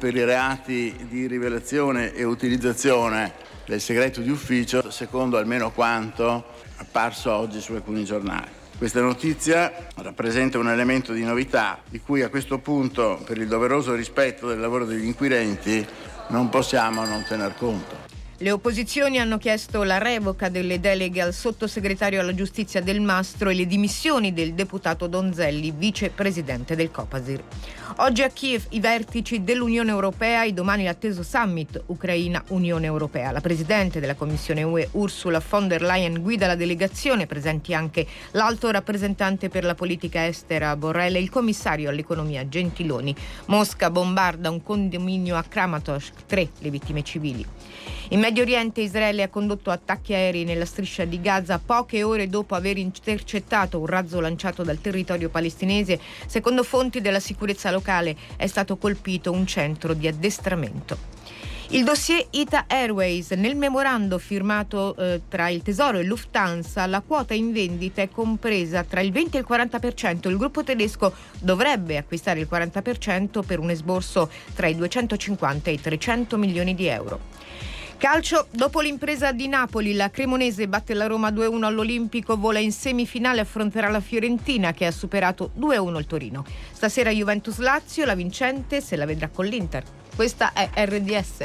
per i reati di rivelazione e utilizzazione del segreto di ufficio, secondo almeno quanto apparso oggi su alcuni giornali. Questa notizia rappresenta un elemento di novità di cui a questo punto, per il doveroso rispetto del lavoro degli inquirenti, non possiamo non tener conto. Le opposizioni hanno chiesto la revoca delle deleghe al sottosegretario alla giustizia del Mastro e le dimissioni del deputato Donzelli, vicepresidente del Copasir. Oggi a Kiev i vertici dell'Unione Europea e domani l'atteso summit Ucraina-Unione Europea. La presidente della Commissione UE Ursula von der Leyen guida la delegazione, presenti anche l'alto rappresentante per la politica estera Borrell e il commissario all'economia Gentiloni. Mosca bombarda un condominio a Kramatorsk, tre le vittime civili. In Medio Oriente Israele ha condotto attacchi aerei nella striscia di Gaza poche ore dopo aver intercettato un razzo lanciato dal territorio palestinese. Secondo fonti della sicurezza locale è stato colpito un centro di addestramento. Il dossier Ita Airways, nel memorando firmato eh, tra il Tesoro e Lufthansa, la quota in vendita è compresa tra il 20 e il 40%. Il gruppo tedesco dovrebbe acquistare il 40% per un esborso tra i 250 e i 300 milioni di euro. Calcio, dopo l'impresa di Napoli, la Cremonese batte la Roma 2-1 all'Olimpico, vola in semifinale, affronterà la Fiorentina che ha superato 2-1 il Torino. Stasera Juventus-Lazio, la vincente se la vedrà con l'Inter. Questa è RDS.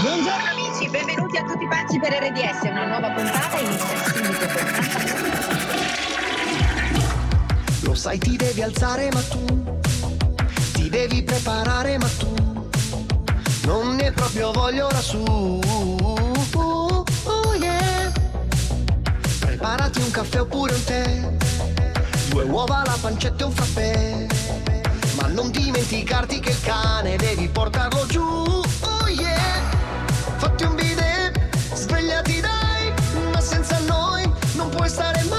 Buongiorno amici, benvenuti a tutti pazzi per RDS, una nuova puntata inizia subito Lo sai ti devi alzare ma tu devi preparare ma tu non ne proprio voglia ora su oh, oh yeah. preparati un caffè oppure un tè due uova, la pancetta e un frappè. Ma non dimenticarti che il cane devi portarlo giù. Oh yeah. Fatti un bidet svegliati dai ma senza noi non puoi stare mai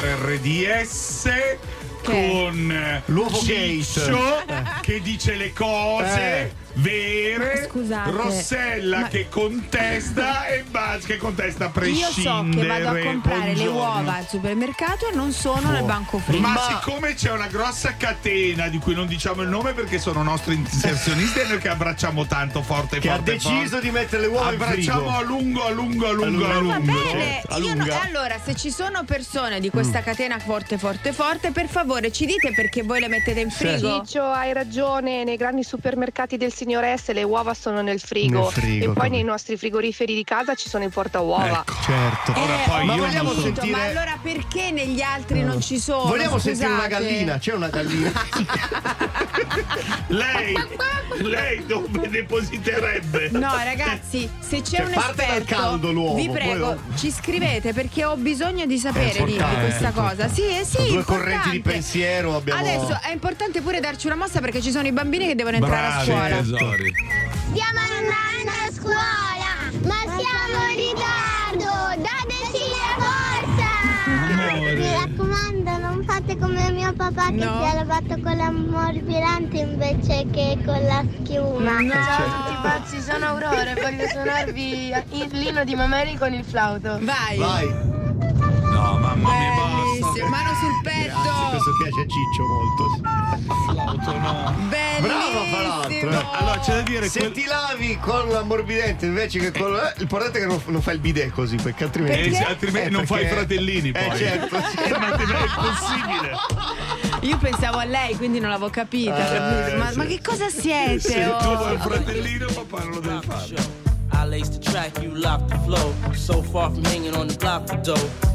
per RDS con eh, L'uovo Ciccio che dice le cose Eh. Vere, Ma scusate, Rossella ma- che contesta e Buzz che contesta a Io prescindere. so che vado a comprare le Buongiorno. uova al supermercato e non sono nel banco frigo. Ma, siccome c'è una grossa catena di cui non diciamo il nome perché sono nostri inserzionisti e noi che abbracciamo tanto forte Che ha forte deciso forte, di mettere le uova in abbracciamo frigo. a lungo a lungo a lungo a A lungo. Va bene, certo, io no- allora se ci sono persone di Mm. questa catena forte forte forte, per favore ci dite perché voi le mettete in frigo. Ciccio, hai ragione, nei grandi supermercati del signor S le uova sono nel frigo, Nel frigo, e poi come- nei nostri frigoriferi di casa ci sono i porta uova. Ecco. Certo. Ora Eh, poi Ma vogliamo so- sentire- Ma allora perché negli altri non ci sono? Vogliamo sentire una Scusate. gallina? C'è una gallina. Lei, lei dove depositerebbe? No, ragazzi, se c'è Cioè, un parte dal esperto, caldo l'uovo, vi poi prego, lo- ci scrivete perché ho bisogno di sapere di, di questa cosa. Sì, eh, sì, Due correnti di pensiero abbiamo. Adesso è importante pure darci una mossa perché ci sono i bambini che devono entrare a Bravi scuola. Tesori. Stiamo andando a scuola, ma siamo in ritardo! Dateci la forza! Mi raccomando, non fate come mio papà che No. si è lavato con l'ammorbidente invece che con la schiuma. Ciao a tutti pazzi, sono Aurora e voglio suonarvi il lino di Mameli con il flauto. Vai. Vai. Mamma mia, Bellissimo, basta. mano sul petto. Questo piace a Ciccio molto. L'auto no. Bravo, fra l'altro. Eh. Allora, c'è da dire Se quel- ti lavi con l'ammorbidente invece che con. eh, L'importante è che non, non fai il bidet così, perché altrimenti. Eh, se altrimenti Eh, non fai i perché- fratellini poi. Eh, certo. sì. Ma è impossibile. Io pensavo a lei, quindi non l'avevo capita. Eh, ma, sì. ma che cosa siete? Se oh? tu vuoi il fratellino, papà non lo devi fare. I laced the track, you locked the flow. So far from hanging on the block for dough.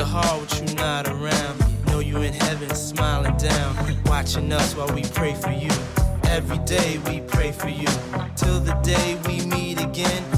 It's kinda with you not around. Know you in heaven smiling down, watching us while we pray for you. Every day we pray for you. Till the day we meet again.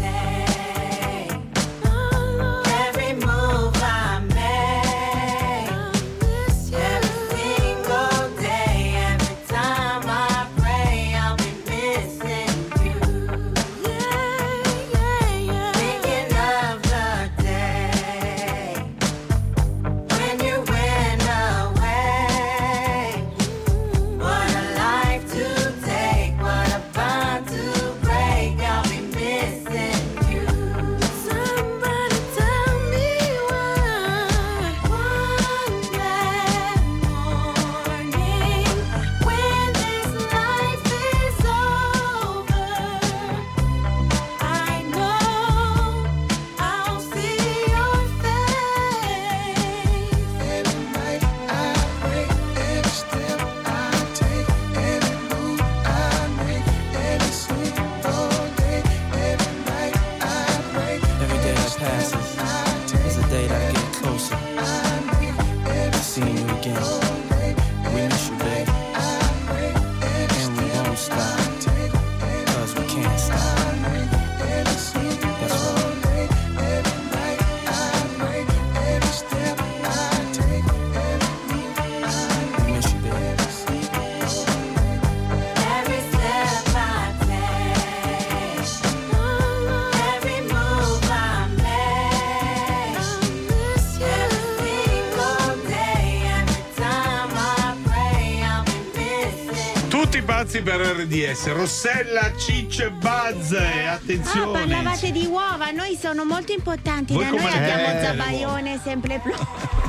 Per RDS. Rossella, Ciccio e Buzz. E Ah, attenzione. parlavate di uova, noi sono molto importanti. Voi da noi abbiamo vedete? Zabaione, sempre plo.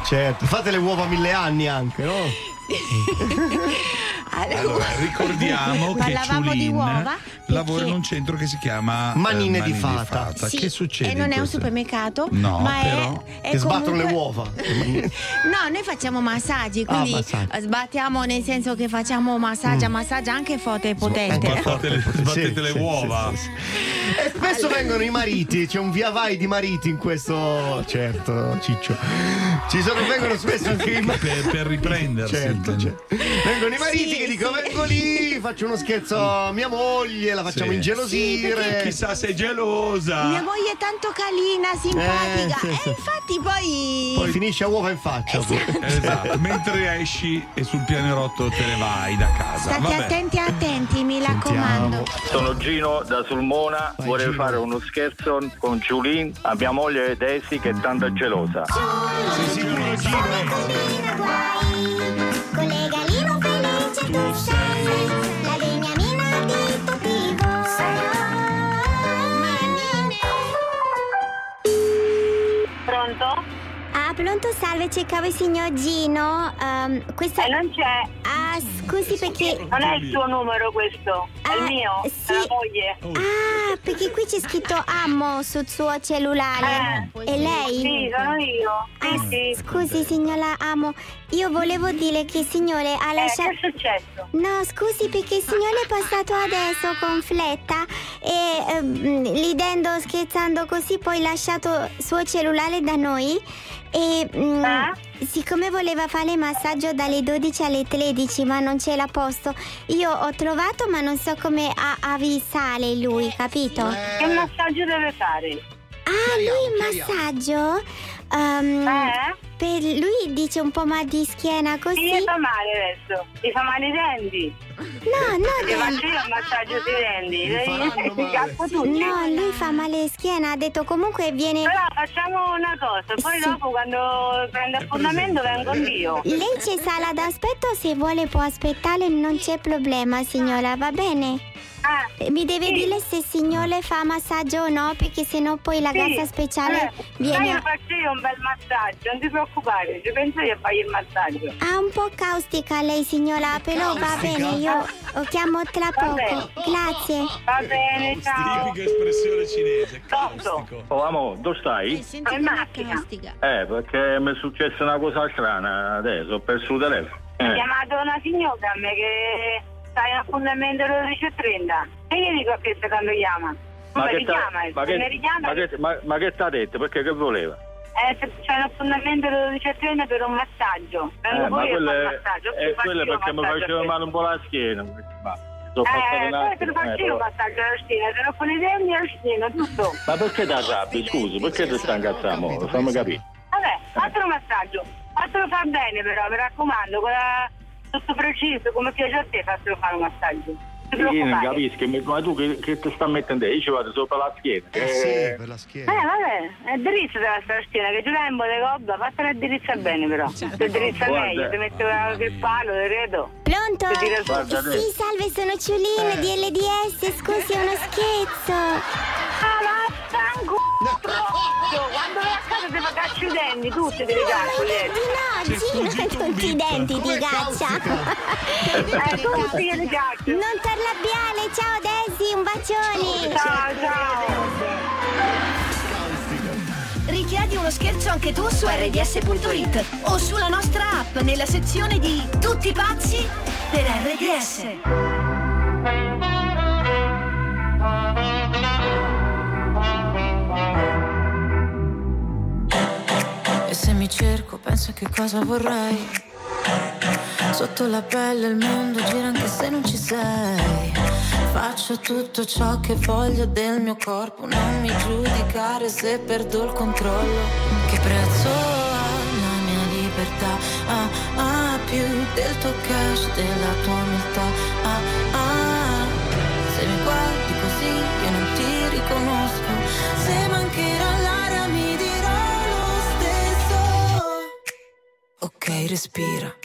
Certo, fate le uova mille anni anche, no? Allora, ricordiamo che Parlavamo di Ciulin uova lavora in un centro che si chiama eh, Manine di Fata. Sì, Che succede? E non è un supermercato, No, ma però. è, è Che sbattono comunque- le uova. No, noi facciamo massaggi, Ah, quindi massaggi. eh, sbattiamo nel senso che facciamo massaggio, Mm. massaggio anche forte e potente. Le, sbattete Sì, le uova. sì, sì, E spesso vengono i mariti, c'è un via vai di mariti in questo. Certo, Ciccio. Ci sono, vengono spesso anche i mariti. Per, per riprendersi. Certo, certo. Vengono i mariti Sì, che dicono: sì. Vengo lì, faccio uno scherzo a mia moglie, la facciamo Sì. ingelosire. Chissà sei gelosa. Mia moglie è tanto carina, simpatica. Eh, sì, sì. E infatti poi. Poi finisce a uova in faccia. Esatto, mentre esci e sul pianerotto te ne vai da casa. State Vabbè. attenti, attenti, mi raccomando. Sono Gino da Sulmona, Vai, vorrei Gino. fare uno scherzo con Giulin, a mia moglie Daisy che è tanto gelosa. Sei sicuro, Gino? Le galline felice tu pronto, salve, cercavo il signor Gino Ehm, questa... Eh, non c'è. Ah, scusi perché... Non è il suo numero questo, è il Ah, mio, sì. è la moglie. Ah, perché qui c'è scritto Amo sul suo cellulare Eh, E lei? Sì, sono io. Sì, Ah, sì. Scusi signora Amo, io volevo dire che il signore ha Eh, lasciato... che è successo? No, scusi perché il signore è passato adesso con fletta e ehm, ridendo, scherzando così, poi lasciato il suo cellulare da noi E mm, siccome voleva fare massaggio dalle 12 alle 13 ma non c'è la posto, io ho trovato ma non so come a- avvisare lui, capito? Che massaggio deve fare? Ah, lui il massaggio? ehm, Eh? Per lui dice un po' mal di schiena così. Gli fa male adesso? Ti fa male i denti? No, no, Ti no. faccio io il massaggio sui denti. Mi tutti. No, lui fa male schiena, ha detto comunque viene. Però facciamo una cosa, poi Sì. dopo quando prende appuntamento vengo io. Lei c'è sala d'aspetto, se vuole può aspettare, non c'è problema signora, va bene? Ah, Eh, Mi deve sì. dire se il signore fa massaggio o no, perché sennò poi la Sì. grazia speciale Eh, viene... Dai, faccio io un bel massaggio, non ti preoccupare, ci penso io a fare il massaggio. Ha un po' caustica lei signora, però va Caustica? bene, io lo chiamo tra Va bene. poco. Grazie. Va bene, ciao. Tipica espressione cinese, caustico. Oh, amore, dove stai? È in macchina. Eh, perché mi è successa una cosa strana adesso, ho perso il telefono. Mi ha Eh. chiamato una signora a me che sta in appuntamento alle 12.30. E io dico a questo quando chiama. Ma Come che, richiama? t'ha- ma, Se mi che, richiama, ma, che, ma, ma che t'ha detto? Perché che voleva? eh, se c'è un appuntamento alle 12.30 per un massaggio. Eh, ma a quello è, faccio quello perché mi faceva a male un po' la schiena. Ma sono te. passato Eh, un poi te lo faccio eh, io massaggio alla schiena, te lo con i denti e la schiena, tutto. Ma perché ti arrabbi? Scusi, perché ti sta incazzando? Fammi capire. Vabbè, fatelo un massaggio. Fatelo far bene però, mi raccomando, quella tutto preciso, come piace a te, fatelo fare un massaggio. Non Io non capisco, ma tu che, che ti sta mettendo? Io ci vado sopra la schiena. Eh che- sì, per la Eh, schiena. vabbè, è dirizza della sta schiena, che giocare in botte cobba, fatela dirizza bene però. Se dirizza Guarda. meglio, ti metto il palo, te credo. Pronto? Ti tira su. Guarda. Sì, salve, sono Ciulin di LDS, scusi, è uno scherzo. Ah, vaffanculo! Quando vai a casa ti fa cacci i denti, tutti ti ricacci i denti. No, Gino, tutti i denti di caccia. Eh, tutti li ricacci. Non ti arrabbiare, ciao Desi, un bacione. Ciao, ciao. Richiedi uno scherzo anche tu su rds.it o sulla nostra app nella sezione di Tutti pazzi per RDS. E se mi cerco, penso a che cosa vorrei. Sotto la pelle il mondo gira anche se non ci sei. Faccio tutto ciò che voglio del mio corpo, non mi giudicare se perdo il controllo. Che prezzo ha la mia libertà? Ah, ah, più del tuo cash, della tua umiltà. Ah, ah, se mi guardi così Se mancherà l'aria mi dirò lo stesso. Ok, respira.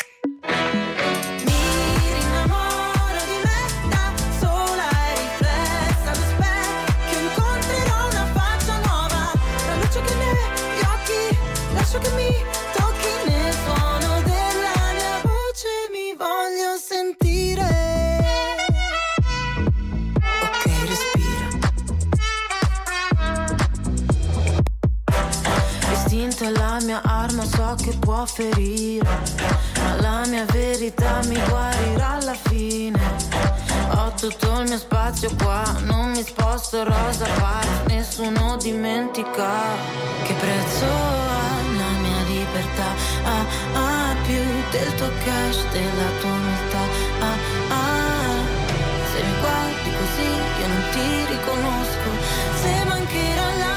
Può ferire. Ma la mia verità mi guarirà alla fine. Ho tutto il mio spazio qua, non mi sposto rosa pazza, nessuno dimentica che prezzo ha la mia libertà. Ah, ah, più del tuo cash, della tua umiltà. Ah, ah, se mi guardi così io non ti riconosco. Se mancherà l'aria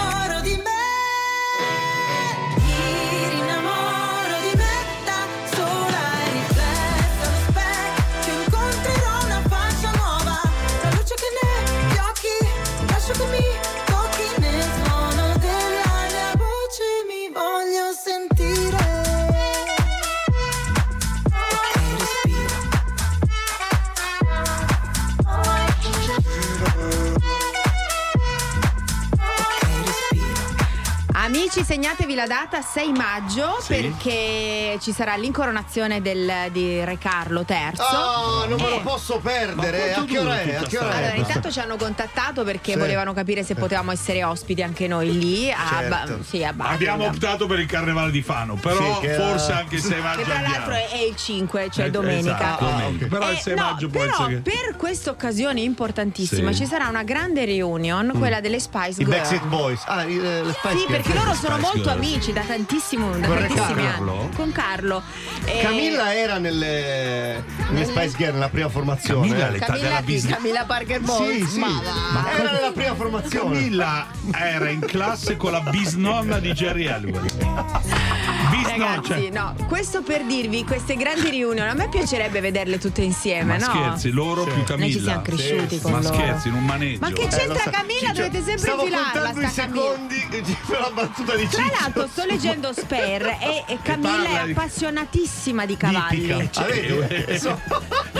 Amici, segnatevi la data 6 maggio Sì. perché ci sarà l'incoronazione del, di Re Carlo III. Oh, non me lo Eh, posso perdere. A che ora è? A che ora è? Allora, intanto ci hanno contattato perché Sì. volevano capire se potevamo essere ospiti anche noi lì a, Certo. Ba- sì, a. Abbiamo optato per il carnevale di Fano, però Sì, che forse era- anche il 6 Che maggio tra l'altro è, è il 5, cioè Eh, domenica. esatto, domenica. Però il Eh, 6 no, maggio può però essere che- per questa occasione importantissima Sì. ci sarà una grande reunion, quella delle Spice I Girl. Backstreet Boys. Ah, i- eh, le Spice Sì, Girls. perché loro sono molto Girls. Amici da tantissimo da Con Re tantissimi Carlo? anni. Con Carlo. Eh, Camilla era nelle, nelle Spice Girl nella prima formazione. Camilla all'età Camilla della chi? business. Camilla Parker Bowles. Sì, sì. Ma era nella prima formazione. Camilla era in classe con la bisnonna di Jerry Halliwell. Bisnonna, Ragazzi, cioè, no, questo per dirvi queste grandi riunioni, a me piacerebbe vederle tutte insieme, ma no? scherzi, loro più Camilla. Noi ci siamo cresciuti con Ma loro. scherzi, in un maneggio. Ma che c'entra Camilla? Dovete sempre Stavo infilarla contando i secondi per la battuta di Tra Ciccio. l'altro sto leggendo Spare e, e Camilla parla è appassionatissima di cavalli. Ippica. Ah, vedi?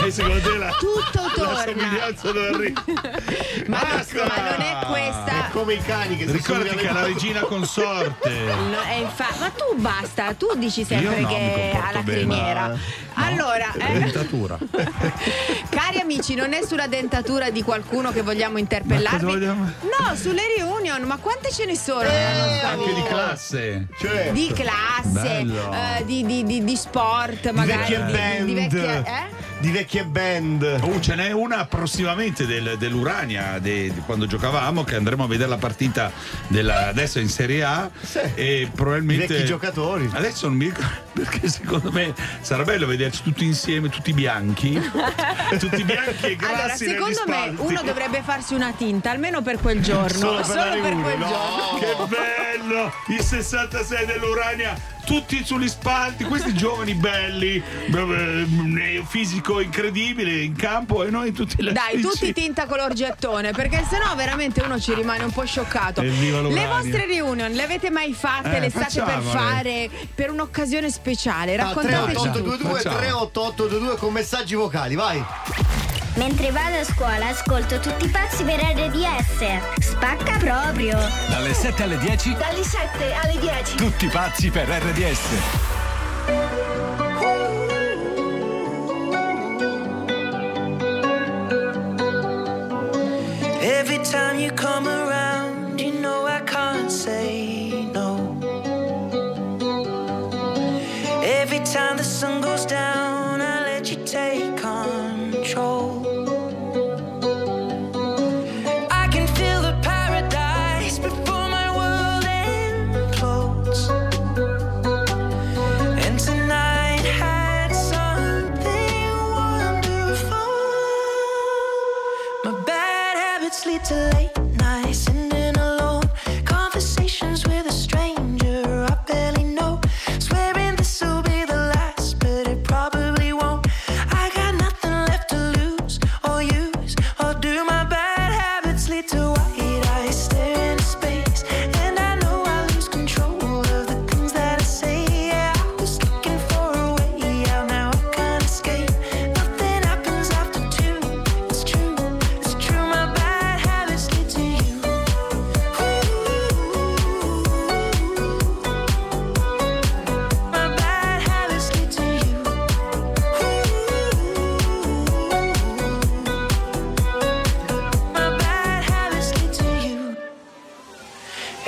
E secondo te la, Tutto la torna. somiglianza dove arriva? Ma, Basta! ma non è questa. È come i cani che si Ricordati che è la regina consorte. No, è infa- ma tu basta, tu dici sempre no, che alla criniera. Allora, eh, Dentatura. cari amici, non è sulla dentatura di qualcuno che vogliamo interpellarvi. Vogliamo- No, sulle reunion, ma quante ce ne sono nostra Anche di classe. Certo. Di classe, eh, di, di- di- di sport, Di magari vecchie di, band. di vecchie. Eh? Di vecchie band. Oh, ce n'è una prossimamente del- dell'Urania de- di quando giocavamo che andremo a vedere la partita della, adesso in Serie A e probabilmente I vecchi giocatori. adesso non mi ricordo perché secondo me sarà bello vederci tutti insieme tutti bianchi tutti bianchi e grassi Allora, negli secondo me uno dovrebbe farsi una tinta, almeno per quel giorno. Solo per la quel riunione, no. giorno. che bello il 66 dell'Urania tutti sugli spalti questi giovani belli eh, fisico incredibile in campo e noi tutti là Dai, tutti tinta color gettone, perché sennò veramente uno ci rimane un po' scioccato. Le vostre reunion le avete mai fatte? Eh, le state per fare per un'occasione speciale? Ah, Raccontateci tutto. 3822 Facciamo. 3822 con messaggi vocali, vai. Mentre vado a scuola ascolto tutti i pazzi per RDS. Spacca proprio. Dalle 7 alle 10, Dalle 7 alle 10. tutti pazzi per RDS. Every time you come around,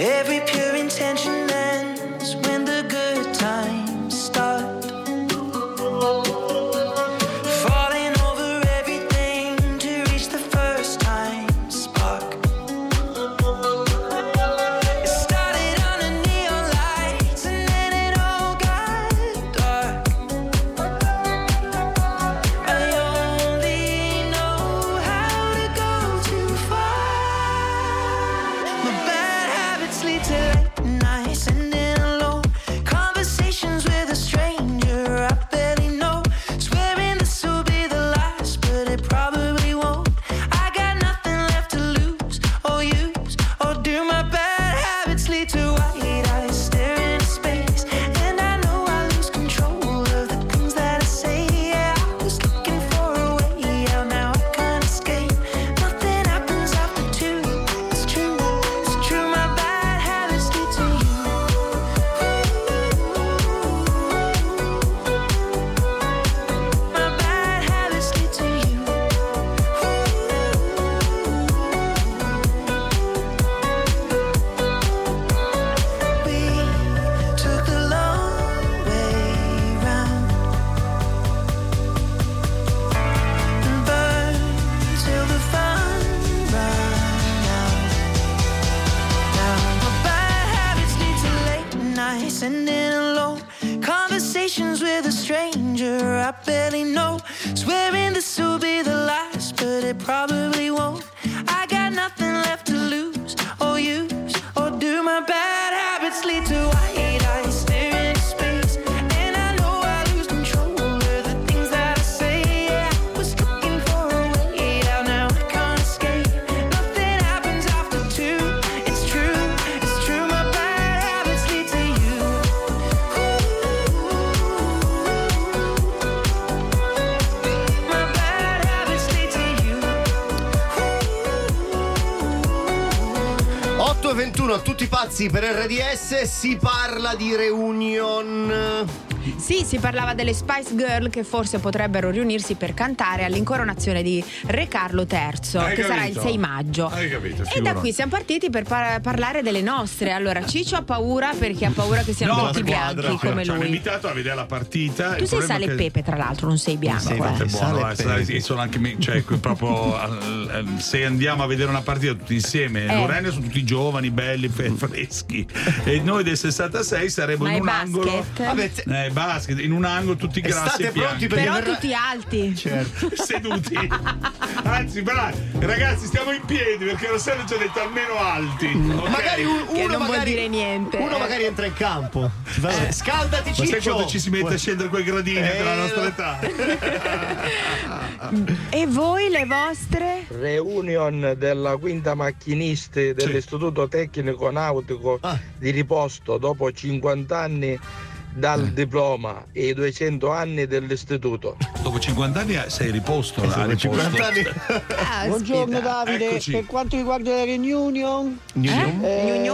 Every per RDS si parla di reunion. Sì, si parlava delle Spice Girl che forse potrebbero riunirsi per cantare all'incoronazione di Re Carlo III, Hai che sarà il capito? 6 maggio. Hai capito? E da qui siamo partiti per par- parlare delle nostre. Allora, Ciccio ha paura perché ha paura che siano No, tutti bianchi no, come ci hanno lui. invitato a vedere la partita. Tu Il sei sale e che- pepe, tra l'altro, non sei bianco. Sì, eh. buono, Sale eh, sono anche me- cioè, proprio se andiamo a vedere una partita tutti insieme, Eh. Lorena sono tutti giovani, belli, freschi e noi del 66 saremo Ma in un angolo basket? Vabbè, te- eh, basket, in un angolo tutti E grassi state e pronti perché Però verrà- tutti alti. Certo. seduti anzi bravi ragazzi stiamo in piedi perché Rossella ci ha detto almeno alti ok? Magari un- uno non vuol magari, dire niente. Uno Eh. magari entra in campo. Fa- Scaldati ma sai Ciccio. quando ci si mette a scendere quei gradini della Eh, nostra età E voi le vostre? Reunion della quinta macchinisti dell'Istituto Tecnico Nautico Ah. di Riposto dopo 50 anni dal diploma e i 200 anni dell'istituto. dopo 50 anni sei riposto là, Dopo riposto. 50 anni. Buongiorno Davide, Eccoci. per quanto riguarda la reunion, Reunion?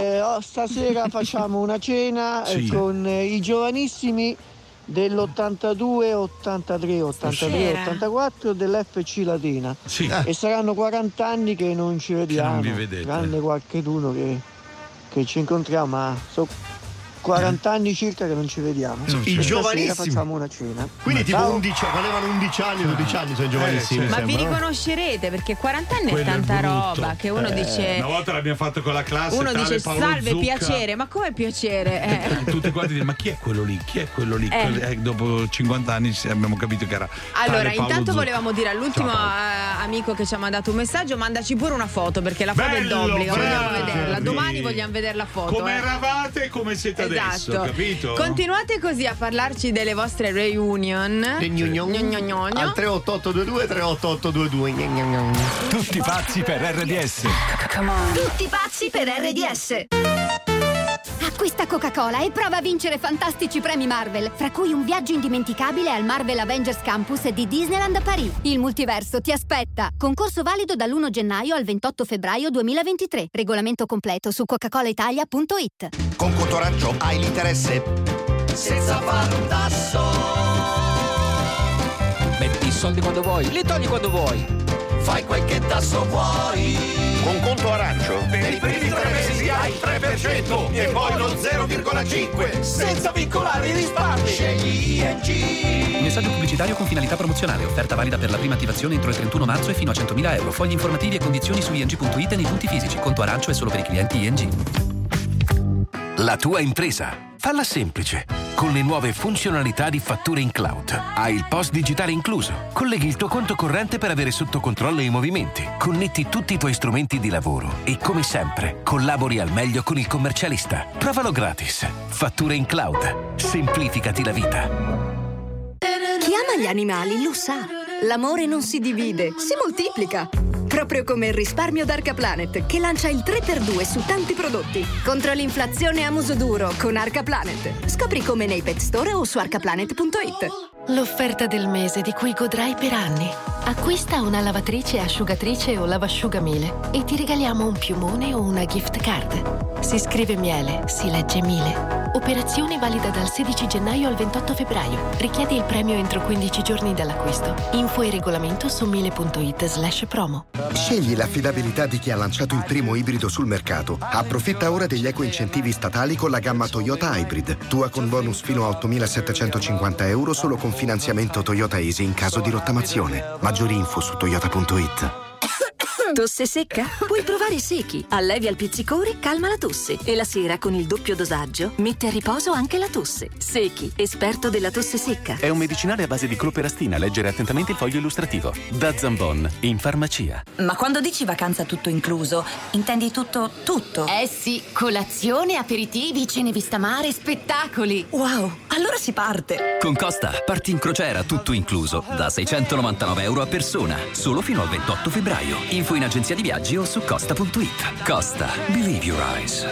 eh, oh, stasera facciamo una cena eh, Sì. con eh, i giovanissimi dell'82, 83, 83, Stasera. 84 dell'FC Latina Sì. e saranno 40 anni che non ci vediamo, vi vedete. tranne qualcheduno che, che ci incontriamo, ma sono 40 anni circa che non ci vediamo. I E stasera giovanissimi. facciamo una cena. Quindi tipo Ciao. 11, valevano 11 anni, 12 anni, sono giovanissimi. Eh, Ma mi vi riconoscerete perché 40 anni Quello è tanta è roba che uno Eh, dice. una volta l'abbiamo fatto con la classe Uno dice Paolo salve, Zucca. piacere, ma come piacere? Eh. tutti quanti dicono ma chi è quello lì chi è quello lì Eh. Eh, dopo 50 anni abbiamo capito che era Allora, tale Paolo intanto Zucca. volevamo dire all'ultimo Ciao, eh, amico che ci ha mandato un messaggio, mandaci pure una foto perché la foto è Bello, d'obbligo, vogliamo vederla. Domani vogliamo vedere la foto. come eh. eravate e come siete adesso Esatto. capito? Continuate così a parlarci delle vostre reunion. Al 38822 38822. Gnon, gnon, gnon. Tutti pazzi per RDS. Tutti pazzi per RDS. Acquista Coca-Cola e prova a vincere fantastici premi Marvel, fra cui un viaggio indimenticabile al Marvel Avengers Campus di Disneyland a Paris. Il multiverso ti aspetta. Concorso valido dall'1 gennaio al 28 febbraio 2023. Regolamento completo su coca-colaitalia.it. Con Conto Arancio hai l'interesse senza fare un tasso. Metti i soldi quando vuoi, li togli quando vuoi. Fai quel che tasso vuoi. Con Conto Arancio per i primi tre mesi hai il 3% e poi lo 0,5 senza vincolare i risparmi. Scegli ING. Messaggio pubblicitario con finalità promozionale. Offerta valida per la prima attivazione entro il 31 marzo e fino a 100.000 euro. Fogli informativi e condizioni su ing.it e nei punti fisici. Conto arancio è solo per i clienti ING. La tua impresa. Falla semplice. Con le nuove funzionalità di fatture in cloud. Hai il post digitale incluso. Colleghi il tuo conto corrente per avere sotto controllo i movimenti. Connetti tutti i tuoi strumenti di lavoro. E come sempre, collabori al meglio con il commercialista. Provalo gratis. Fatture in cloud. Semplificati la vita. Chi ama gli animali lo sa. L'amore non si divide, si moltiplica. Proprio come il risparmio d'Arca Planet, che lancia il 3x2 su tanti prodotti. Contro l'inflazione a muso duro con Arca Planet. Scopri come nei pet store o su arcaplanet.it. L'offerta del mese di cui godrai per anni. Acquista una lavatrice, asciugatrice o lavasciugamile e ti regaliamo un piumone o una gift card. Si scrive miele, si legge mile. Operazione valida dal 16 gennaio al 28 febbraio. Richiedi il premio entro 15 giorni dall'acquisto. Info e regolamento su mile.it slash promo. Scegli l'affidabilità di chi ha lanciato il primo ibrido sul mercato. Approfitta ora degli eco incentivi statali con la gamma Toyota Hybrid. Tua con bonus fino a 8.750 euro solo con finanziamento Toyota Easy in caso di rottamazione. Maggiori info su toyota.it. Tosse secca? Puoi provare Sechi. Allevia il pizzicore, calma la tosse. E la sera, con il doppio dosaggio, mette a riposo anche la tosse. Sechi, esperto della tosse secca. È un medicinale a base di cloperastina. Leggere attentamente il foglio illustrativo. Da Zambon, in farmacia. Ma quando dici vacanza tutto incluso, intendi tutto, tutto? Eh sì, colazione, aperitivi, cene vista mare, spettacoli. Wow, allora si parte. Con Costa, parti in crociera tutto incluso, da 699 euro a persona, solo fino al 28 febbraio. Info in agenzia di viaggi o su costa.it. Costa, believe your eyes.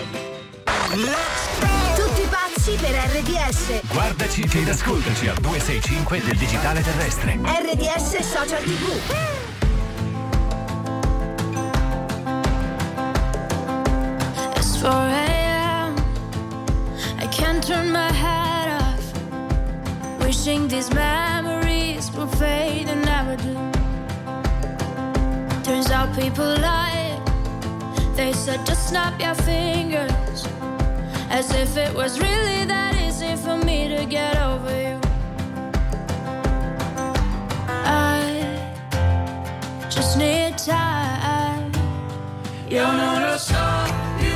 Tutti pazzi per RDS. Guardaci ed ascoltaci al 265 del digitale terrestre. RDS Social TV. It's 4 a.m. I can't turn my head off. Wishing these memories will fade and never do. Turns out people lie. They said just snap your fingers. As if it was really that easy for me to get over you. I just need time. Io non lo so più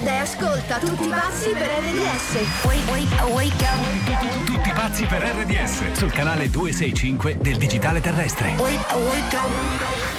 Guarda e ascolta tutti pazzi per RDS. Wake, wake, wake up. Tutti pazzi per RDS sul canale 265 del digitale terrestre. Wake, wake up.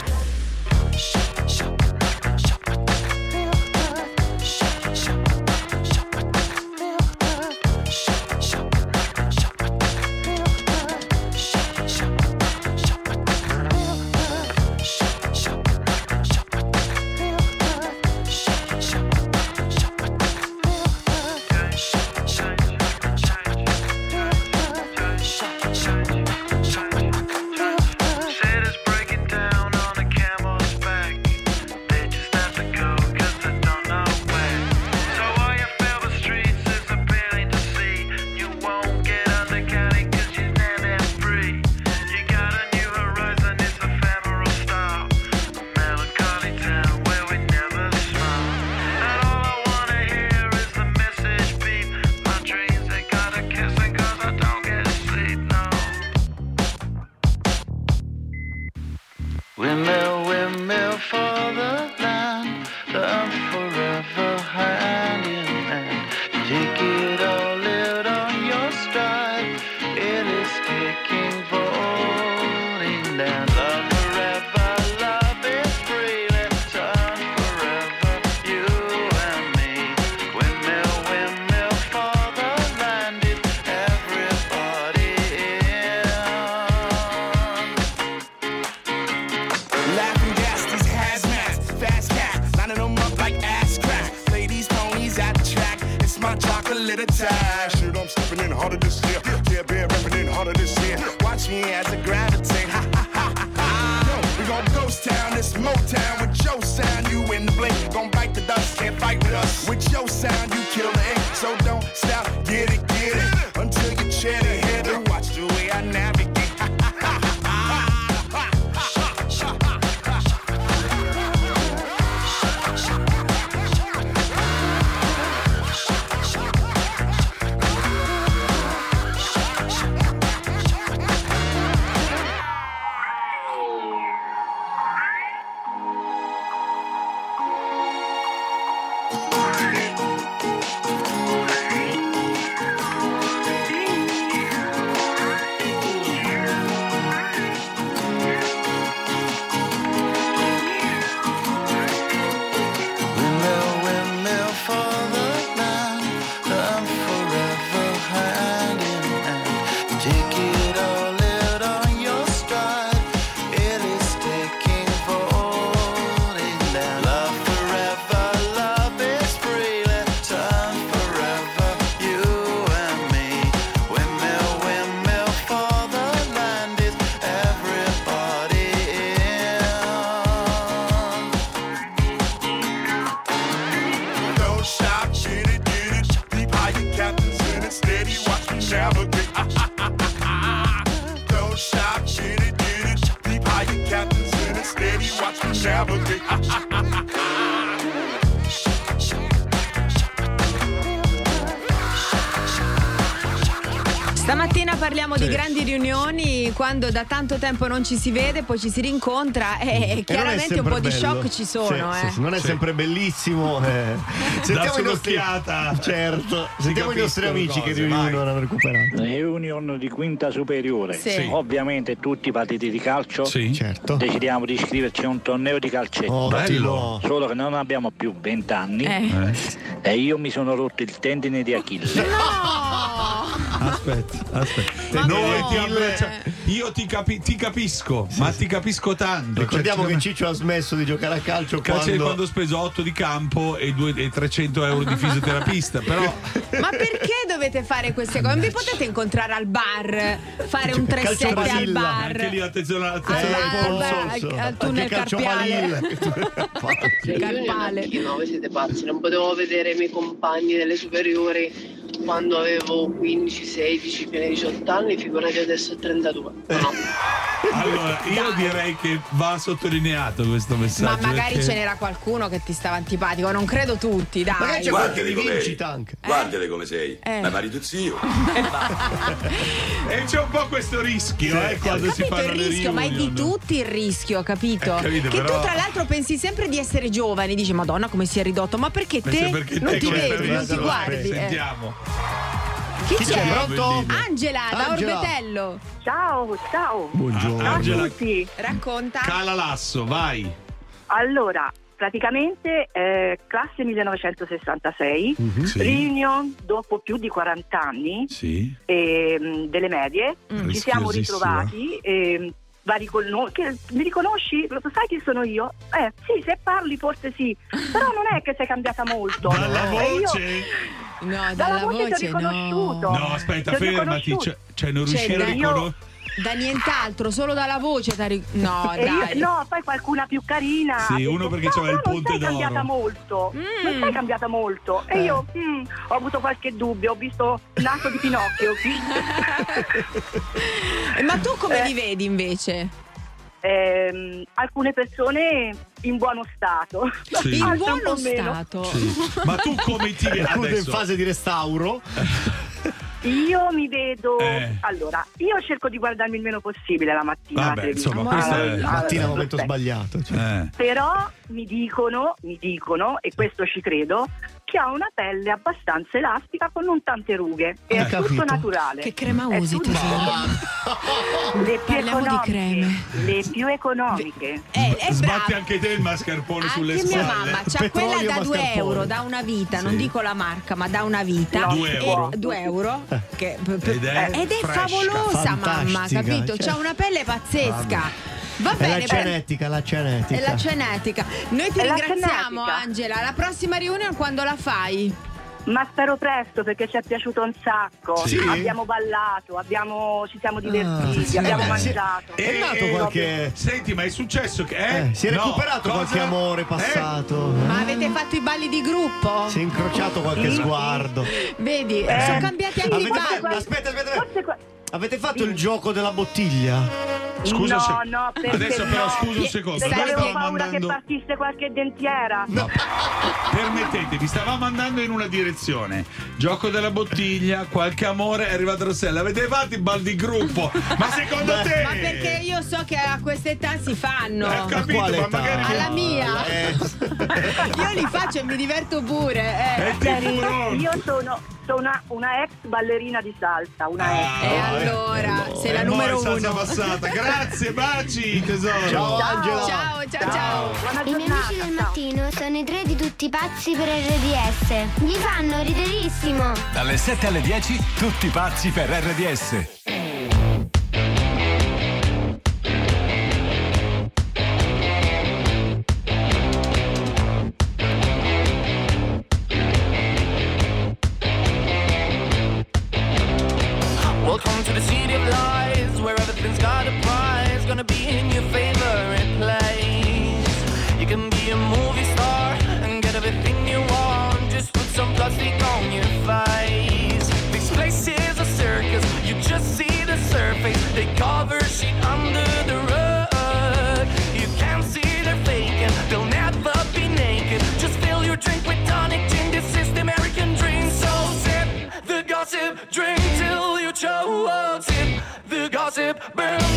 Quando da tanto tempo non ci si vede, poi ci si rincontra e E non è chiaramente un po' sempre di bello. shock ci sono. Sì, eh. sì, sì, non è sempre bellissimo. Eh. Sentiamo un'occhiata. Certo. Sentiamo i nostri capiscono amici cose, che riunione hanno recuperato. Reunion di quinta superiore. Sì. Sì. Ovviamente tutti i partiti di calcio Certo. decidiamo di iscriverci a un torneo di calcetto. Ottimo. Solo che non abbiamo più 20 anni Eh. e io mi sono rotto il tendine di Achille. Aspetta, aspetta. Ma Noi no. ti abbraccia- Io ti, capi- ti capisco, ma ti capisco tanto. Ricordiamo Cioè, che Ciccio ha smesso di giocare a calcio quando... quando ho speso 8 di campo e, due- e 300 euro di fisioterapista, però Ma perché dovete fare queste cose? Non vi potete incontrare al bar, fare un 3-7 calcio al bar. anche lì attenzione al attenzione bar, al al, al tunnel carpiale. Carpale. Voi siete pazzi, non potevo vedere i miei compagni delle superiori quando avevo 15, 16, pieni 18 anni, figurati adesso a 32. No. Allora, io direi che va sottolineato questo Ma messaggio. magari perché- ce n'era qualcuno che ti stava antipatico, non credo tutti, dai. Magari c'è qualche com'è. rivincita anche. Guardale come sei. Eh. Ma pari tu zio. E c'è un po' questo rischio, eh, Ho quando si capito fanno il le rischio, ma è di tutti il rischio, capito? Eh, capito, che però- tu tra l'altro pensi sempre di essere giovane, dici Madonna come si è ridotto, ma perché Ma te perché non te ti come vedi, non ti guardi? eh. Sentiamo. Chi, Chi c'è? Pronto? Angela da Angela. Orbetello. Ciao, ciao. Buongiorno. Angela. a tutti. Racconta. Cala l'asso, vai. Allora, praticamente eh, classe 1966, Mhm, sì. riunion dopo più di 40 anni Sì. ehm, delle medie, Mm. ci siamo ritrovati. vari col- no- che- mi riconosci? Lo sai chi sono io? Eh sì, se parli forse sì, però non è che sei cambiata molto. Dalla E io- voce? No, Dalla dalla voce ti ho voce no. riconosciuto. No, aspetta, Ti fermati. riconosciuto. Cioè, cioè, non Cioè, riuscire a io- riconoscere. Da nient'altro, solo dalla voce. t'ha ri- No, E io- dai. no, poi qualcuna più carina. Sì, ha detto, uno perché "No, c'aveva il però ponte non sei d'oro." cambiata molto. Non Mm. sei cambiata molto. E Eh. io mm, ho avuto qualche dubbio, ho visto il naso di Pinocchio. Ma tu come Eh. li vedi invece? Ehm, alcune persone in buono stato. Sì. In un buono stato. Sì. Ma tu come ti vedi Alcune in adesso? fase di restauro. Io mi vedo. Eh. Allora, io cerco di guardarmi il meno possibile la mattina. Vabbè, la insomma, questo è- Allora, Mattina allora, momento aspetta. sbagliato. cioè. Eh. Però mi dicono, mi dicono, e questo ci credo, che ha una pelle abbastanza elastica con non tante rughe. E Ho è tutto capito. naturale. Che crema È usi, tutto- tesoro? Le più Parliamo di economiche. creme. Le più economiche. Eh, Sbatti anche te il mascarpone sulle Anche spalle. mia mamma c'ha Petrolio quella da 2 mascarpone. euro da una vita, non Sì. dico la marca, ma da una vita. No, Due E- euro. due euro. Che- Ed è ed è fresca. favolosa, mamma, capito? cioè. C'ha una pelle pazzesca. Va È bene, la beh, genetica, la genetica. è la genetica. Noi ti È la ringraziamo. Angela. La prossima riunione quando la fai? Ma spero presto perché ci è piaciuto un sacco. Sì? Abbiamo ballato, abbiamo- ci siamo divertiti, sì. abbiamo Eh, beh, sì. mangiato. È nato qualche- Senti, ma è successo che. Eh? Eh, si è No, recuperato cosa? qualche amore Eh? passato. Ma avete fatto i balli di gruppo? Si è incrociato qualche Sì. sguardo. Vedi, Eh. sono cambiati anche i balli. aspetta, aspetta, aspetta. Avete fatto il gioco della bottiglia? Scusa no, se- no, Adesso però no. scusa un secondo. Perché Noi avevo stavamo paura andando- che partisse qualche dentiera. Permettetemi, stavamo andando in una direzione. Gioco della bottiglia, qualche amore, è arrivata Rossella. Avete fatto i bal di gruppo? Ma secondo te? Ma perché io so che a quest'età si fanno. Eh, ho capito, ma età? magari. Alla mia. Eh, Io li faccio e mi diverto pure. Eh. Io sono una, una ex ballerina di salsa, una ex. E allora, sei la Eh, numero è salsa uno. passata. Grazie, baci, tesoro. Ciao, Angela. Ciao, ciao, ciao. Buona I miei amici del mattino sono i tre di tutti pazzi per RDS. Gli fanno riderissimo. Dalle 7 alle 10, tutti pazzi per RDS. Burn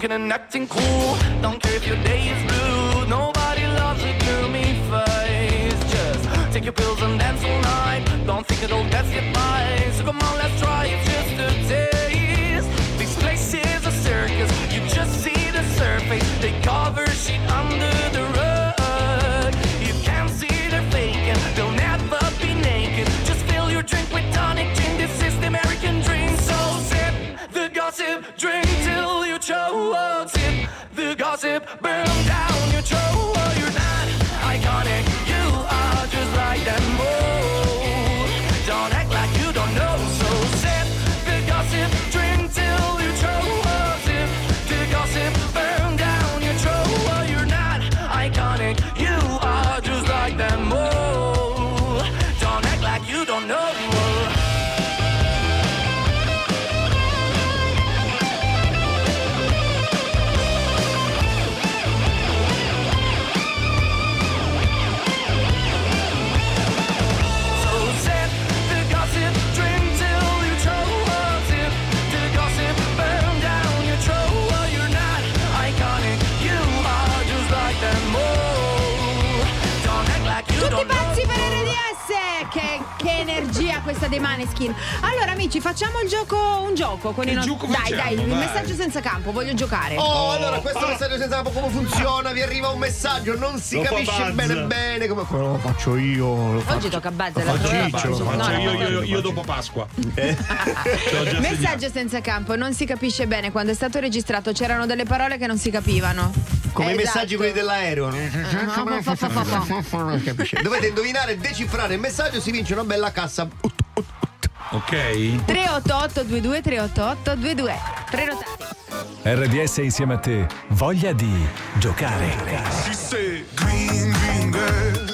drinking and acting cool. Don't care if your day is blue. Nobody loves a gloomy face. Just take your pills and dance all night. Don't think it'll get you by. So come on, let's try it just a taste. This place is a circus. You just see the surface. They cover shit under Maneskin. Allora, amici, facciamo il gioco, un gioco con Che i nostri. gioco Dai, facciamo? dai, il messaggio senza campo, voglio giocare. Oh, allora questo Ah. messaggio senza campo come funziona? Vi arriva un messaggio, non si Lo capisce bene bene come lo faccio io. Lo faccio. Oggi tocca a Buzz, l'altro faccio lo Faccio no, io, no. io, io dopo Pasqua. Eh. Messaggio senza campo, non si capisce bene. Quando è stato registrato c'erano delle parole che non si capivano. Come i Esatto. messaggi quelli dell'aereo. Ah. Dovete indovinare e decifrare il messaggio, si vince una bella cassa. Ok? 388 22 388 22 Prenotati. RDS insieme a te. Voglia di giocare. She said, Green, green grass,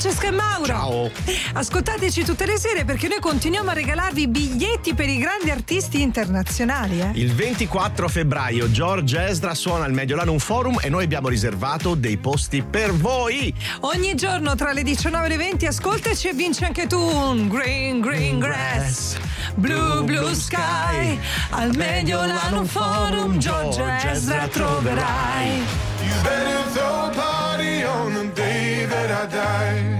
Francesca e Mauro. Ciao. Ascoltateci tutte le sere perché noi continuiamo a regalarvi biglietti per i grandi artisti internazionali. Eh? Il 24 febbraio George Ezra suona al Mediolanum Forum e noi abbiamo riservato dei posti per voi. Ogni giorno tra le 19 e le 20 ascoltaci e vinci anche tu un Green Green Grass. Blue Blue Sky. Al Mediolanum Forum George Ezra troverai. You better throw a party on the day that I die.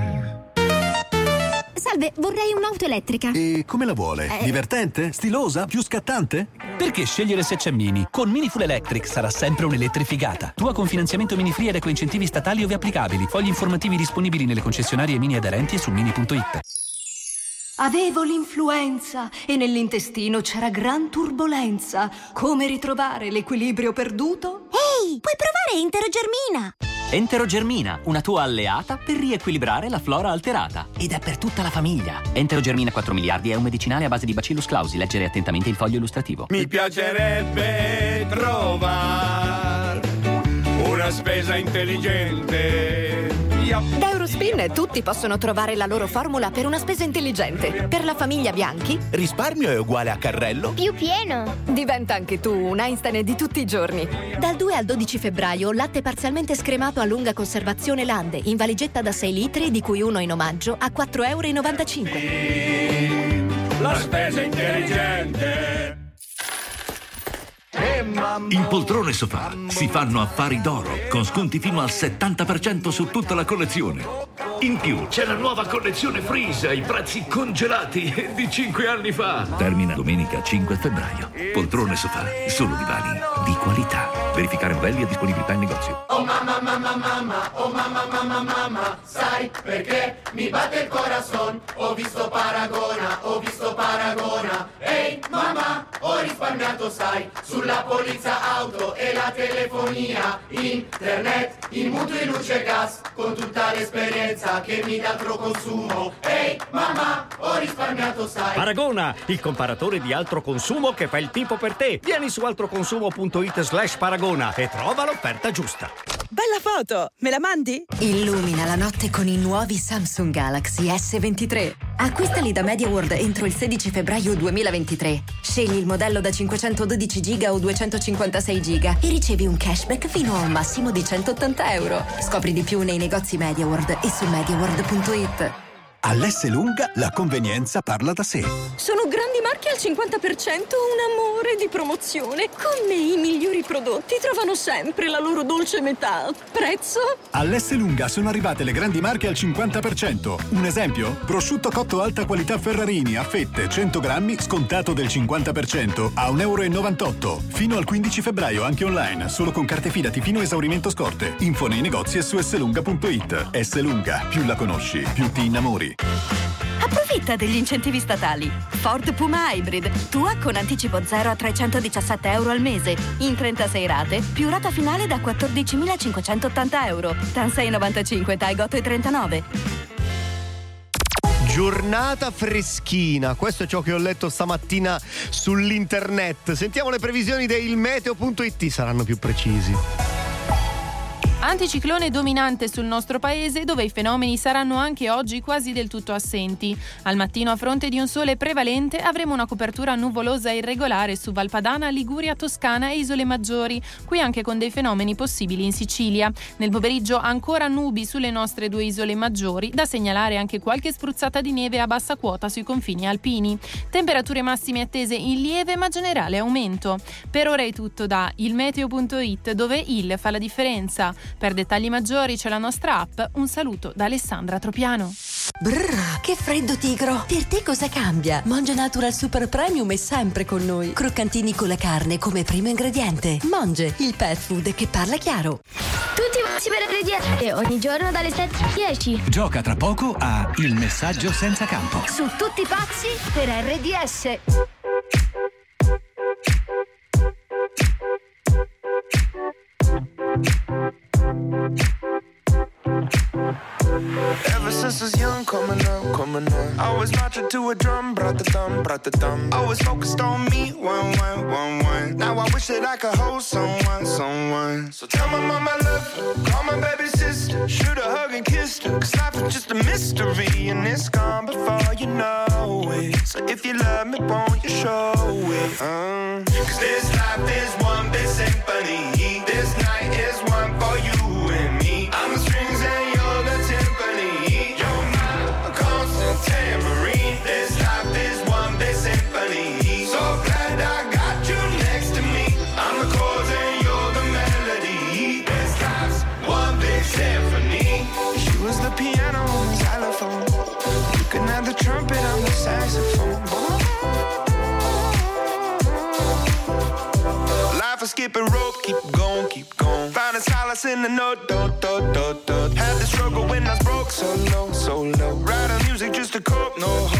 Salve, vorrei un'auto elettrica. E come la vuole? Eh. Divertente? Stilosa? Più scattante? Perché scegliere se c'è Mini? Con Mini Full Electric sarà sempre un'elettrificata. Tua con finanziamento Mini Free ed ecoincentivi statali ove applicabili. Fogli informativi disponibili nelle concessionarie Mini aderenti e su mini.it. Avevo l'influenza e nell'intestino c'era gran turbolenza. Come ritrovare l'equilibrio perduto? Ehi, puoi provare Enterogermina! Enterogermina, una tua alleata per riequilibrare la flora alterata. Ed è per tutta la famiglia. Enterogermina 4 miliardi è un medicinale a base di Bacillus clausi. Leggere attentamente il foglio illustrativo. Mi piacerebbe trovare una spesa intelligente. Da Eurospin tutti possono trovare la loro formula per una spesa intelligente. Per la famiglia Bianchi Risparmio è uguale a carrello? Più pieno. diventa anche tu un Einstein di tutti i giorni. Dal 2 al 12 febbraio latte parzialmente scremato a lunga conservazione Lande in valigetta da 6 litri di cui uno in omaggio a 4,95 euro. La spesa intelligente. In poltrone sofà si fanno affari d'oro con sconti fino al 70% su tutta la collezione. In più c'è la nuova collezione Freeze ai prezzi congelati di 5 anni fa. Termina domenica 5 febbraio. Poltrone sofà, solo divani di qualità. Verificare modelli e disponibilità in negozio. Oh mamma mamma mamma, oh mamma mamma mamma, sai perché mi batte il corazon? Ho visto Paragona, ho visto Paragona. Ehi mamma, ho risparmiato sai, sulla polizza auto e la telefonia, internet, in mutui luce e gas, con tutta l'esperienza che mi dà altro consumo. Ehi mamma, ho risparmiato sai. Paragona, il comparatore di altro consumo che fa il tipo per te. Vieni su altroconsumo.it slash paragona e trova l'offerta giusta. Bella foto! Me la mandi? Illumina la notte con i nuovi Samsung Galaxy S23. Acquistali da MediaWorld entro il 16 febbraio 2023. Scegli il modello da 512 GB o 256 GB e ricevi un cashback fino a un massimo di 180 euro. Scopri di più nei negozi MediaWorld e su MediaWorld.it. All'S lunga la convenienza parla da sé. Sono grandi marchi al 50%, un amore di promozione. Con me i migliori prodotti trovano sempre la loro dolce metà. Prezzo? All'S lunga sono arrivate le grandi marche al 50%. Un esempio? Prosciutto cotto alta qualità Ferrarini a fette 100 grammi scontato del 50% a 1,98 euro. Fino al 15 febbraio anche online, solo con carte fidati fino a esaurimento scorte. Info nei negozi e su slunga.it. S lunga, più la conosci, più ti innamori. Approfitta degli incentivi statali. Ford Puma Hybrid, tua con anticipo 0 a 317 euro al mese, in 36 rate, più rata finale da 14.580 euro. TAN 695, TAI 39. Giornata freschina, questo è ciò che ho letto stamattina sull'internet. Sentiamo le previsioni del meteo.it, saranno più precisi. Anticiclone dominante sul nostro paese dove i fenomeni saranno anche oggi quasi del tutto assenti. Al mattino a fronte di un sole prevalente avremo una copertura nuvolosa irregolare su Valpadana, Liguria, Toscana e Isole Maggiori, qui anche con dei fenomeni possibili in Sicilia. Nel pomeriggio ancora nubi sulle nostre due isole maggiori, da segnalare anche qualche spruzzata di neve a bassa quota sui confini alpini. Temperature massime attese in lieve ma generale aumento. Per ora è tutto da ilmeteo.it dove il fa la differenza. Per dettagli maggiori c'è la nostra app. Un saluto da Alessandra Tropiano. Brrr, che freddo tigro! Per te cosa cambia? Monge Natural Super Premium è sempre con noi. Croccantini con la carne come primo ingrediente. Monge, il pet food che parla chiaro. Tutti pazzi per RDS e ogni giorno dalle 7 alle 10. Gioca tra poco a Il messaggio senza campo. Su tutti pazzi per RDS. Was marching to a drum, brought the thumb, brought the thumb. Always focused on me, one, one, one, one. Now I wish that I could hold someone, someone. So tell my mom I love her, call my baby sister, shoot a hug and kiss her. Cause life is just a mystery and it's gone before you know it. So if you love me, won't you show it? Uh. Cause this life is one big symphony. This night is one skipping rope, keep going, keep going. Finding solace in the note, dot, dot, dot, dot. Had the struggle when I was broke, so low, so low. Writing music just to cope, no hope,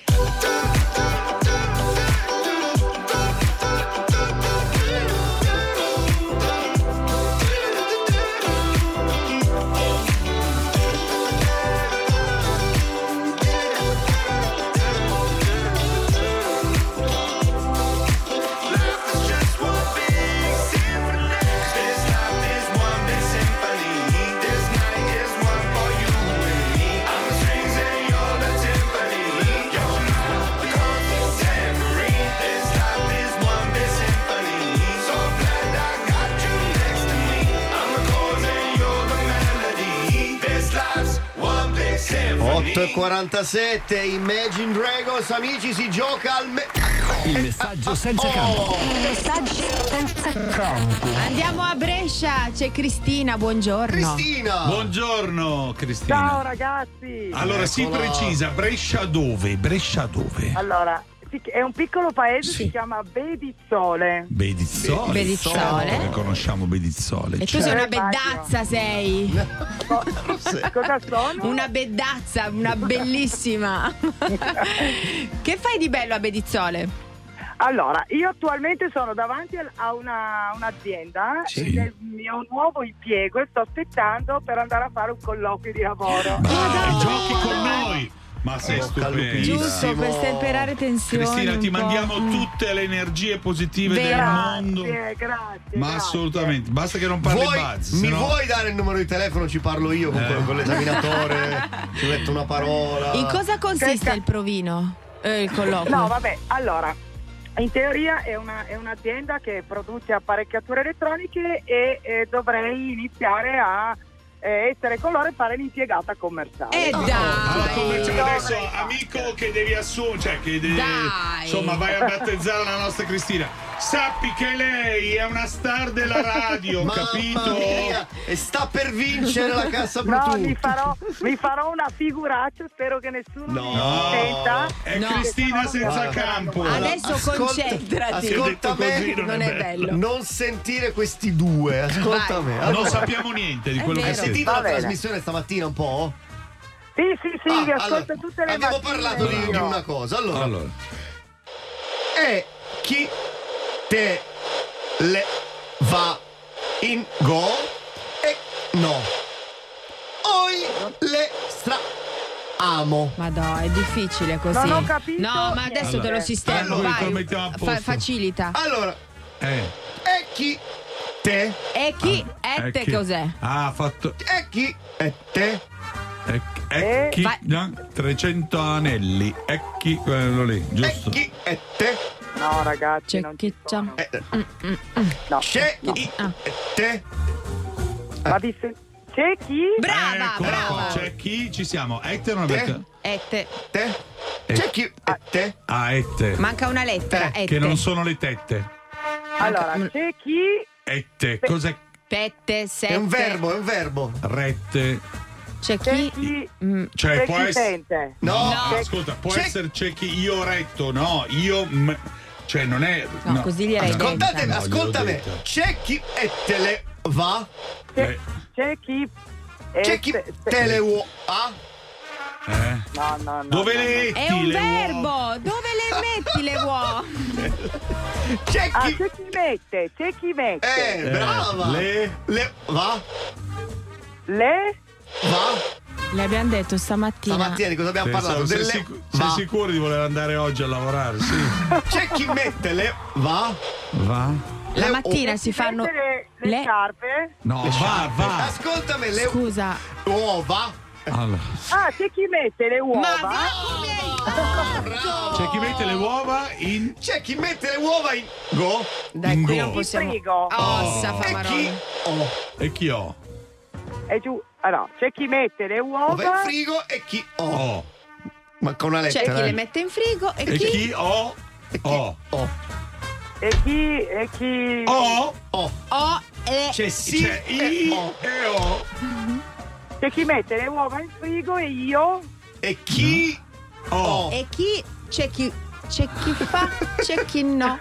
47 Imagine Dragons, amici, si gioca al me- Il messaggio senza oh. campo. Il messaggio senza campo. Andiamo a Brescia, c'è Cristina, buongiorno. Cristina! Buongiorno Cristina. Ciao ragazzi. Allora Eccola. si precisa Brescia dove? Brescia dove? Allora, si- è un piccolo paese, si chiama Bedizzole. Bedizzole. Bedizzole. Come conosciamo Bedizzole? E tu sei una beddazza, sei. Cosa sono? Una beddazza, una bellissima. che fai di bello a Bedizzole? Allora, io attualmente sono davanti a una, un'azienda Sì. è il mio nuovo impiego e sto aspettando per andare a fare un colloquio di lavoro. Dai, giochi con noi! Ma sei stupenda. Giusto, per stemperare tensioni. Cristina, ti un po'. mandiamo tutte le energie positive Vero. del mondo. Grazie, grazie. Ma assolutamente, basta che non parli Vuoi- Buzz. mi sennò- vuoi dare il numero di telefono? Ci parlo io con, Eh. con l'esaminatore. ci metto una parola. In cosa consiste il provino? Eh, il colloquio? No, vabbè, allora, in teoria è, una- è un'azienda che produce apparecchiature elettroniche e eh, dovrei iniziare a eh, essere con loro e fare l'impiegata commerciale. Eh Allora, commerciale, adesso, amico che devi assumere, cioè che devi, Dai. insomma, vai a battezzare la nostra Cristina. Sappi che lei è una star della radio, Mamma capito? mia, e sta per vincere la cassa No, Bluetooth. mi farò, mi farò una figuraccia, spero che nessuno mi senta. è No. Cristina sono senza campo. Adesso Ascolta- concentrati. Ascolta me, così non non è è bello. non sentire questi due. Ascolta Vai. me. Non Allora, sappiamo niente di È quello che vero. Sentito Va la bene. trasmissione stamattina un po'? Sì, sì, sì, Ah, ascolto allora, tutte le abbiamo mattine. parlato di, di una cosa. Allora, Allora, e chi te le va in go e no. Oi le stra amo. Ma dai, è difficile così. Non ho capito No, ma adesso niente. te lo sistemo. Allora, vai. Fa- facilita. Allora, eh. e chi te E chi? è Ette che- cos'è? Ah, ha fatto. e chi e te E, e Eh, chi? vai. no, 300 anelli. E chi? Quello lì, e giusto? chi e te No, ragazzi, C'è non chi c'ha. No. C'è no. chi- Ah. te. Ma di c'è chi? Brava, Eccola brava. qua, C'è chi? Ci siamo. Ette non Te? avete. Ette. Te? C'è chi? eh, te? Ah, ette. Manca una lettera. Ette. Che non sono le tette. Allora, c'è chi? Ette. Cos'è? Pette, sette. È un verbo, è un verbo. Rette. C'è chi. Mm, Cioè, c'è può chi essere. sente? No. Ah, ascolta, può C'è- essere c'è chi io retto, no? Io. m- cioè, non è. No, così gliel'hai Allora, Ascoltate, no, gliel'ho detto. C'è chi e te le va? C'è, Eh, c'è chi? eh, C'è chi se- se- te le vuoi? Ah? eh. No, no, no. Dove no, le no. È un le verbo. uova? Dove le metti le uova? C'è Ah, chi... c'è chi mette? C'è chi mette? Eh, brava. le- Le... Va? Le? Va? Le abbiamo detto stamattina. Stamattina di cosa abbiamo parlato? Sei, Delle... sicu- sei sicuro di voler andare oggi a lavorare? Sì. C'è chi mette le... Va? Va? La Le- mattina si fanno. Le le- scarpe? No, Le va, sciarpe. va. Ascoltami, le Scusa. uova. Allora, Ah, c'è chi mette le uova? Ma hai c'è chi mette le uova in. C'è chi mette le uova in... Go? Dai, In qui go. non possiamo. frigo. Oh, sa fa E chi... Oh. E chi ho? È giù. Allora, c'è chi mette le Ova in uova? frigo e chi... Oh. Oh. Ma con una C'è lettera. chi eh. le mette in frigo e, E chi. chi ho? E chi... Oh. Oh. E chi? E chi? Oh. Oh. Oh, le. C'è sì C'è e i oh. e o. C'è chi mette le uova in frigo e io? E chi... Oh. E chi. C'è chi. C'è chi fa, c'è chi no.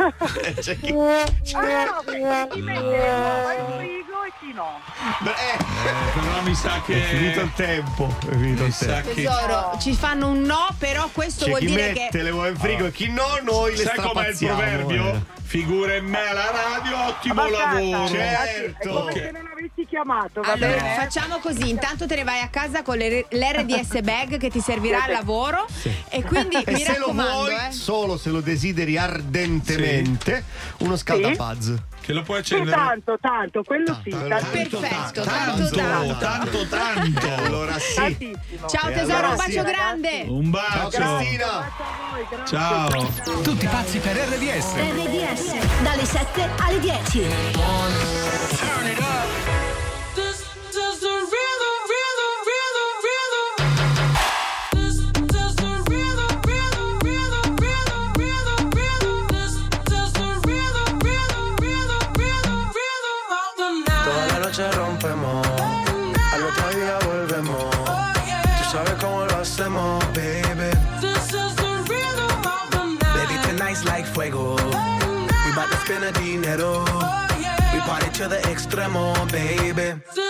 C'è chi... Ah, no, c'è chi mette le uova in frigo e chi no? Beh, Eh, però mi sa che. È finito il tempo. È finito Mi il tempo. che. Tesoro, ci fanno un no, però questo C'è vuol chi dire mette che. le uova in frigo e chi no, noi le Sai com'è il proverbio? eh. Figura in me alla radio, ottimo Abbastanza. lavoro. Certo. È come Ok. se non avessi chiamato, va Allora, bene? facciamo così: intanto te ne vai a casa con l'RDS bag che ti servirà al lavoro. E quindi E mi se lo raccomando, vuoi, eh. Solo se lo desideri ardentemente, uno scaldapazzo. Che lo puoi accendere. tanto, tanto, quello sì. Tanto, tanto. Perfetto, Tanto, tanto, tanto. tanto, tanto. Allora sì. Tantissimo. Ciao E tesoro, allora un bacio sì, grande. Un Ciao bacio. Cristina. Ciao. Tutti pazzi per RDS. RDS dalle 7 alle 10. Toda quiero. Oh, yeah. Voy de extremo, baby. Sí.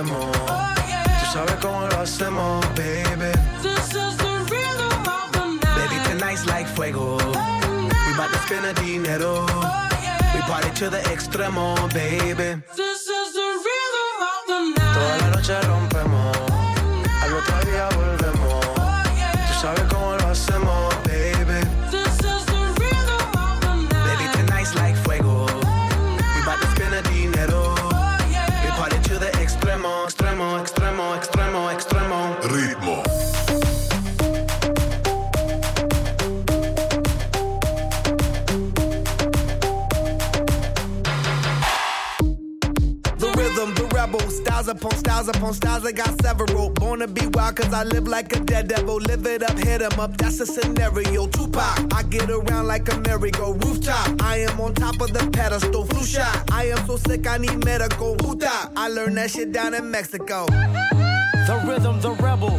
hacemos. Oh, yeah. Tú sabes cómo lo hacemos, baby. This is the rhythm of the night. Baby, tonight's like fuego. Oh, we bout to spend a dinero. Oh, yeah. We party to the extremo, baby. This upon styles upon styles, I got several. Born to be wild, cause I live like a dead devil. Live it up, hit 'em up, that's a scenario. Tupac, I get around like a merry-go rooftop. I am on top of the pedestal, flu shot. I am so sick, I need medical. Huta, I learned that shit down in Mexico. The rhythm, the rebel.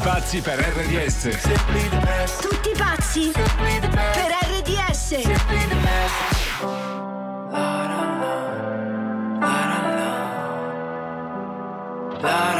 Pazzi per RDS. Tutti pazzi per RDS. No,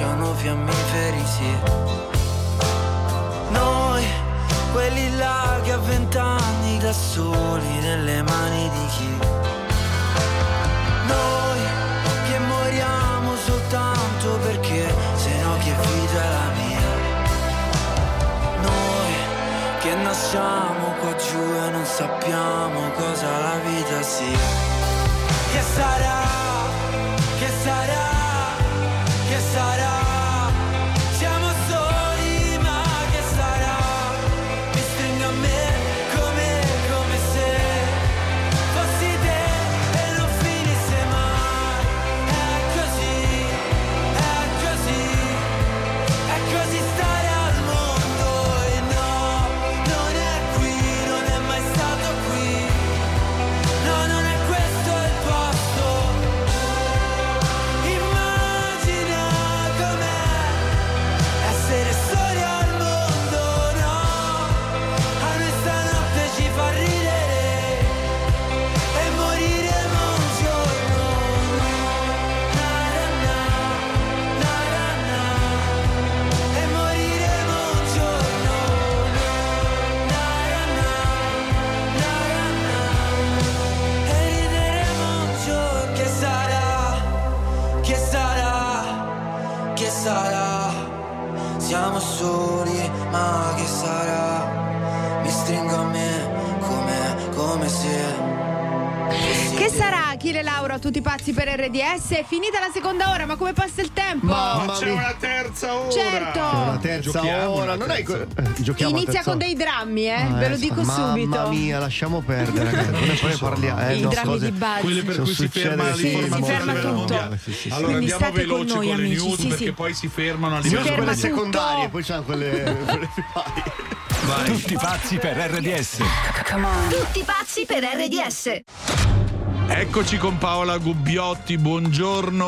Bruciano fiammiferi, sì. Noi, quelli là che a vent'anni da soli nelle mani di chi? Noi che moriamo soltanto perché se no che vita è la mia? Noi che nasciamo qua giù e non sappiamo cosa la vita sia. Che sarà? Che sarà? Tutti pazzi per RDS? È finita la seconda ora, ma come passa il tempo? Ma c'è una terza ora. Certo. La terza Giochiamo ora, una non hai terza. co- giochiamo Inizia terza con ora. dei drammi, eh? Ah, Ve lo eh, dico Mamma subito. mia, lasciamo perdere, ragazzi. Poi parliamo. Eh, I no, drammi cose- di base. Quelle per cui si ferma sì, si ferma a livello tutto. mondiale. Sì, sì, sì. Allora Quindi andiamo state con veloci noi, con le amici, news sì, perché sì. poi si fermano a livello quelle secondarie, poi c'hanno quelle, quelle primarie. Tutti pazzi per RDS. Tutti pazzi per RDS. Eccoci con Paola Gubbiotti, buongiorno